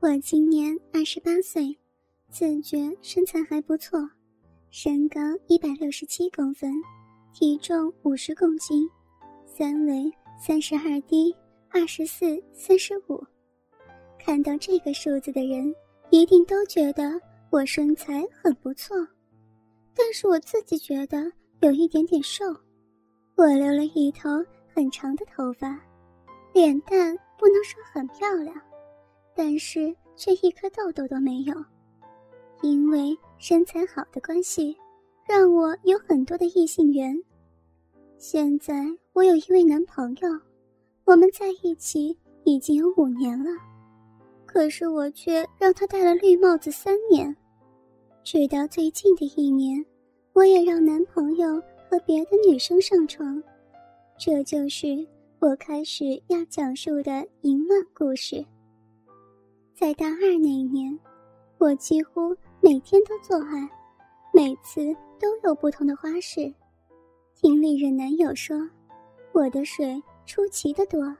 我今年二十八岁，自觉身材还不错，身高一百六十七公分，体重五十公斤，三围三十二 D，二十四三十五。看到这个数字的人，一定都觉得我身材很不错，但是我自己觉得有一点点瘦。我留了一头很长的头发，脸蛋不能说很漂亮。但是却一颗痘痘都没有，因为身材好的关系，让我有很多的异性缘。现在我有一位男朋友，我们在一起已经有五年了，可是我却让他戴了绿帽子三年。直到最近的一年，我也让男朋友和别的女生上床，这就是我开始要讲述的淫乱故事。在大二那一年，我几乎每天都做爱，每次都有不同的花式。听历任男友说，我的水出奇的多，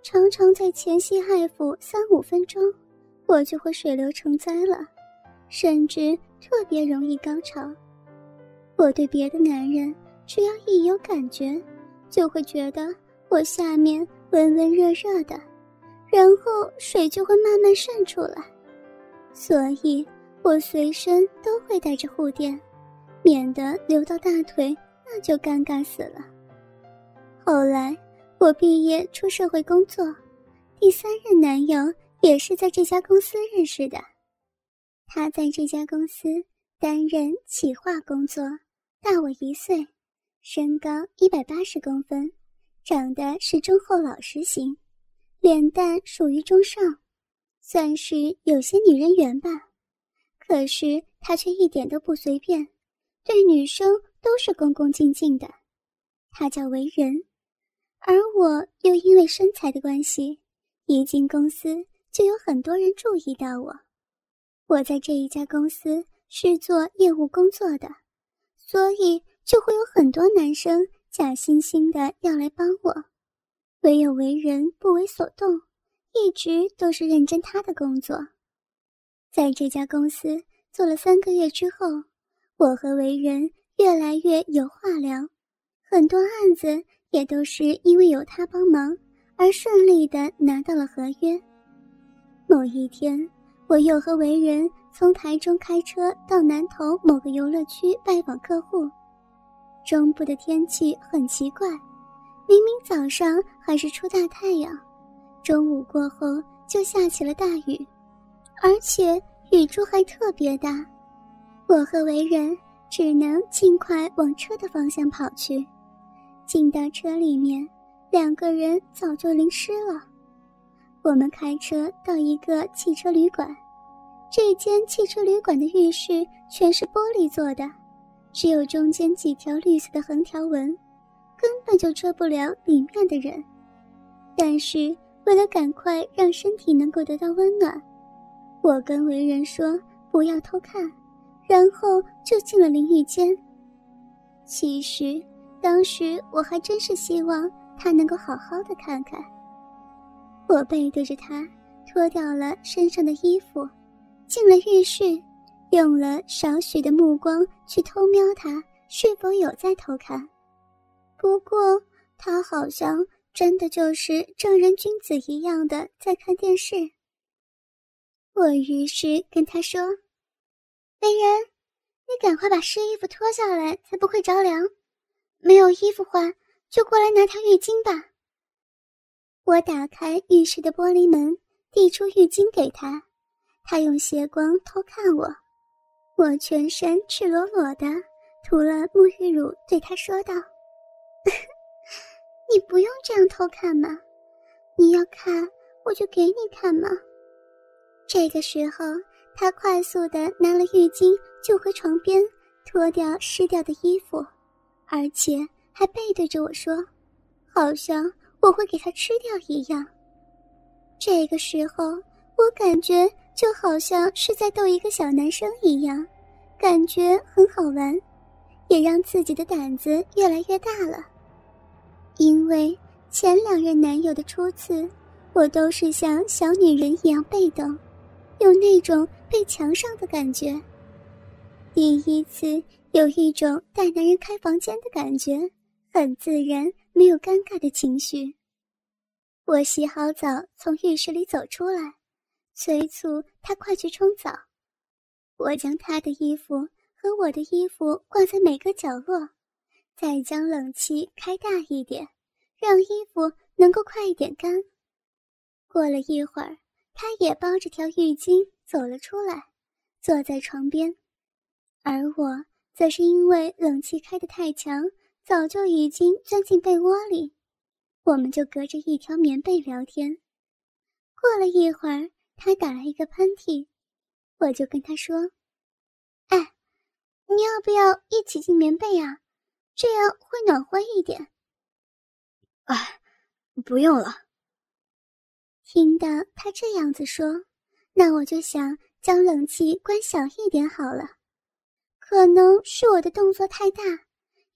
常常在前戏爱抚三五分钟，我就会水流成灾了，甚至特别容易高潮。我对别的男人，只要一有感觉，就会觉得我下面温温热热的。然后水就会慢慢渗出来，所以我随身都会带着护垫，免得流到大腿，那就尴尬死了。后来我毕业出社会工作，第三任男友也是在这家公司认识的，他在这家公司担任企划工作，大我一岁，身高一百八十公分，长得是忠厚老实型。脸蛋属于中上，算是有些女人缘吧。可是他却一点都不随便，对女生都是恭恭敬敬的。他叫为人，而我又因为身材的关系，一进公司就有很多人注意到我。我在这一家公司是做业务工作的，所以就会有很多男生假惺惺的要来帮我。唯有为人不为所动，一直都是认真他的工作。在这家公司做了三个月之后，我和为人越来越有话聊，很多案子也都是因为有他帮忙而顺利的拿到了合约。某一天，我又和为人从台中开车到南头某个游乐区拜访客户，中部的天气很奇怪。明明早上还是出大太阳，中午过后就下起了大雨，而且雨珠还特别大。我和为人只能尽快往车的方向跑去。进到车里面，两个人早就淋湿了。我们开车到一个汽车旅馆，这间汽车旅馆的浴室全是玻璃做的，只有中间几条绿色的横条纹。根本就遮不了里面的人，但是为了赶快让身体能够得到温暖，我跟为人说不要偷看，然后就进了淋浴间。其实当时我还真是希望他能够好好的看看。我背对着他，脱掉了身上的衣服，进了浴室，用了少许的目光去偷瞄他是否有在偷看。不过，他好像真的就是正人君子一样的在看电视。我于是跟他说：“美人，你赶快把湿衣服脱下来，才不会着凉。没有衣服换，就过来拿条浴巾吧。”我打开浴室的玻璃门，递出浴巾给他。他用斜光偷看我，我全身赤裸裸的，涂了沐浴乳，对他说道。你不用这样偷看嘛，你要看我就给你看嘛。这个时候，他快速的拿了浴巾就回床边，脱掉湿掉的衣服，而且还背对着我说，好像我会给他吃掉一样。这个时候，我感觉就好像是在逗一个小男生一样，感觉很好玩。也让自己的胆子越来越大了，因为前两任男友的初次，我都是像小女人一样被动，有那种被强上的感觉。第一次有一种带男人开房间的感觉，很自然，没有尴尬的情绪。我洗好澡，从浴室里走出来，催促他快去冲澡。我将他的衣服和我的衣服挂在每个角落，再将冷气开大一点，让衣服能够快一点干。过了一会儿，他也包着条浴巾走了出来，坐在床边。而我则是因为冷气开得太强，早就已经钻进被窝里，我们就隔着一条棉被聊天。过了一会儿，他打了一个喷嚏，我就跟他说：“，你要不要一起进棉被啊？这样会暖和一点。”“哎，不用了。”听到他这样子说，那我就想将冷气关小一点好了。可能是我的动作太大，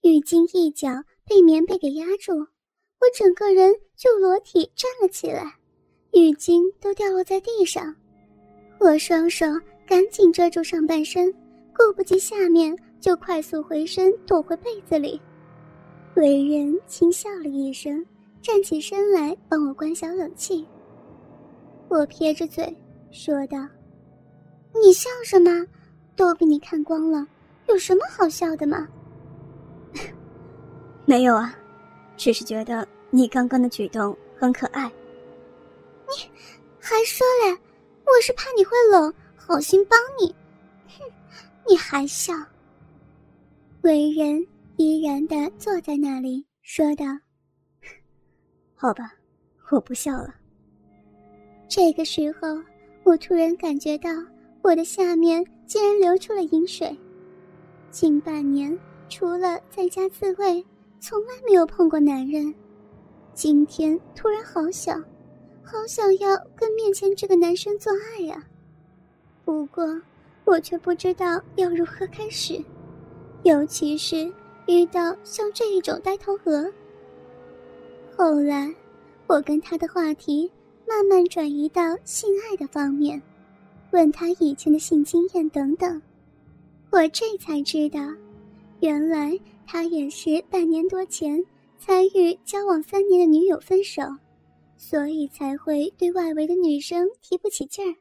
浴巾一角被棉被给压住，我整个人就裸体站了起来，浴巾都掉落在地上。我双手赶紧遮住上半身，顾不及下面，就快速回身躲回被子里。为人轻笑了一声，站起身来帮我关小冷气。我撇着嘴说道：“你笑什么？都被你看光了。”有什么好笑的吗？没有啊，只是觉得你刚刚的举动很可爱。你还说嘞，我是怕你会冷，好心帮你。你还笑。为人依然的坐在那里，说道：“ 好吧，我不笑了。”这个时候，我突然感觉到我的下面竟然流出了饮水。近半年，除了在家自慰，从来没有碰过男人。今天突然好想，好想要跟面前这个男生做爱呀！不过我却不知道要如何开始，尤其是遇到像这一种呆头鹅。后来，我跟他的话题慢慢转移到性爱的方面，问他以前的性经验等等。我这才知道，原来他也是半年多前才与交往三年的女友分手，所以才会对外围的女生提不起劲儿。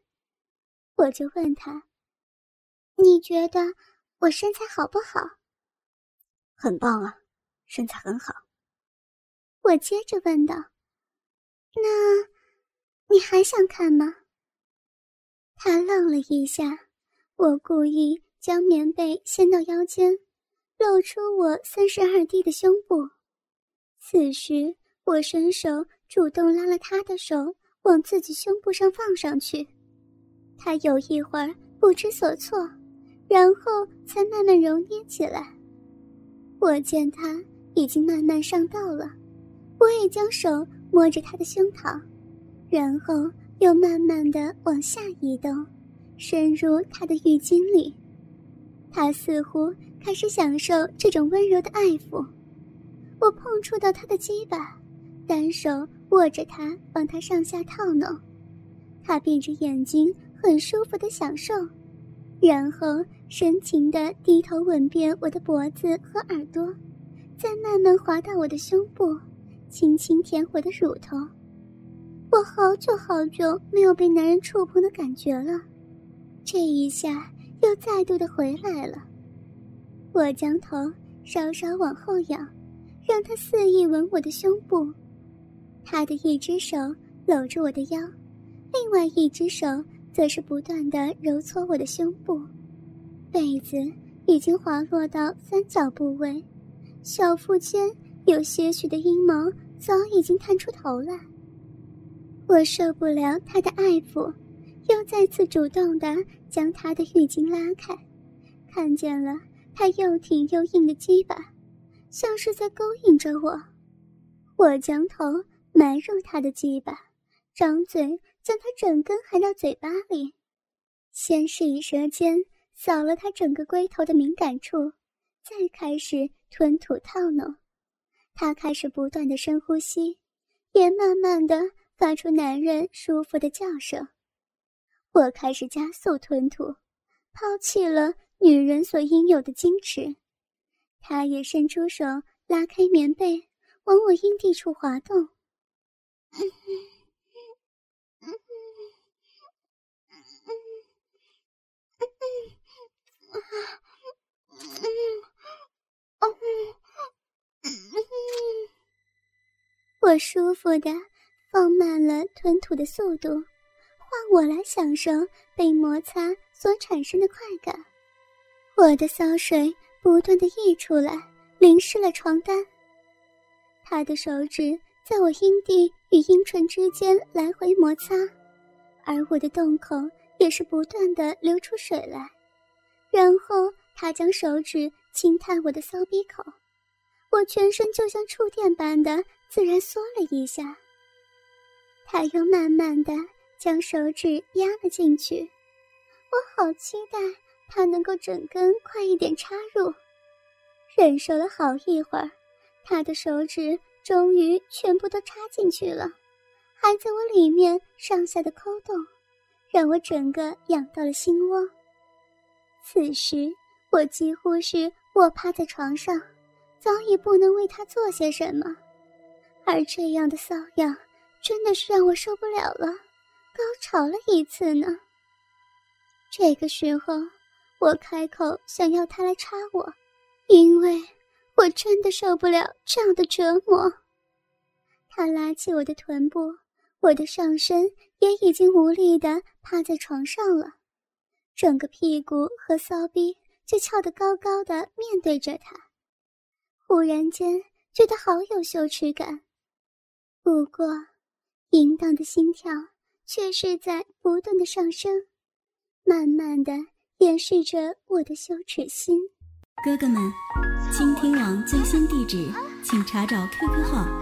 我就问他：“你觉得我身材好不好？”“很棒啊，身材很好。”我接着问道：“那，你还想看吗？”他愣了一下，我故意。将棉被掀到腰间，露出我三十二 D 的胸部。此时，我伸手主动拉了他的手，往自己胸部上放上去。他有一会儿不知所措，然后才慢慢揉捏起来。我见他已经慢慢上道了，我也将手摸着他的胸膛，然后又慢慢的往下移动，深入他的浴巾里。他似乎开始享受这种温柔的爱抚，我碰触到他的鸡巴，单手握着他，帮他上下套弄。他闭着眼睛，很舒服的享受，然后深情的低头吻遍我的脖子和耳朵，再慢慢滑到我的胸部，轻轻舔我的乳头。我好久好久没有被男人触碰的感觉了，这一下。又再度的回来了，我将头稍稍往后仰，让他肆意吻我的胸部。他的一只手搂着我的腰，另外一只手则是不断的揉搓我的胸部。被子已经滑落到三角部位，小腹间有些许的阴毛早已经探出头来。我受不了他的爱抚。又再次主动的将他的浴巾拉开，看见了他又挺又硬的鸡巴，像是在勾引着我。我将头埋入他的鸡巴，张嘴将他整根含到嘴巴里，先是以舌尖扫了他整个龟头的敏感处，再开始吞吐套弄。他开始不断的深呼吸，也慢慢的发出男人舒服的叫声。我开始加速吞吐，抛弃了女人所应有的矜持。他也伸出手拉开棉被，往我阴蒂处滑动。我舒服的放慢了吞吐的速度，换我来享受被摩擦所产生的快感。我的骚水不断的溢出来，淋湿了床单。他的手指在我阴蒂与阴唇之间来回摩擦，而我的洞口也是不断的流出水来。然后他将手指轻探我的骚逼口。我全身就像触电般的自然缩了一下，他又慢慢的将手指压了进去，我好期待他能够整根快一点插入。忍受了好一会儿，他的手指终于全部都插进去了，还在我里面上下的抠动，让我整个痒到了心窝。此时我几乎是卧趴在床上。早已不能为他做些什么，而这样的瘙痒真的是让我受不了了，高潮了一次呢。这个时候，我开口想要他来插我，因为我真的受不了这样的折磨。他拉起我的臀部，我的上身也已经无力的趴在床上了，整个屁股和骚逼就翘得高高的，面对着他。忽然间觉得好有羞耻感，不过，淫荡的心跳却是在不断的上升，慢慢的掩饰着我的羞耻心。哥哥们，倾听网最新地址，请查找 QQ 号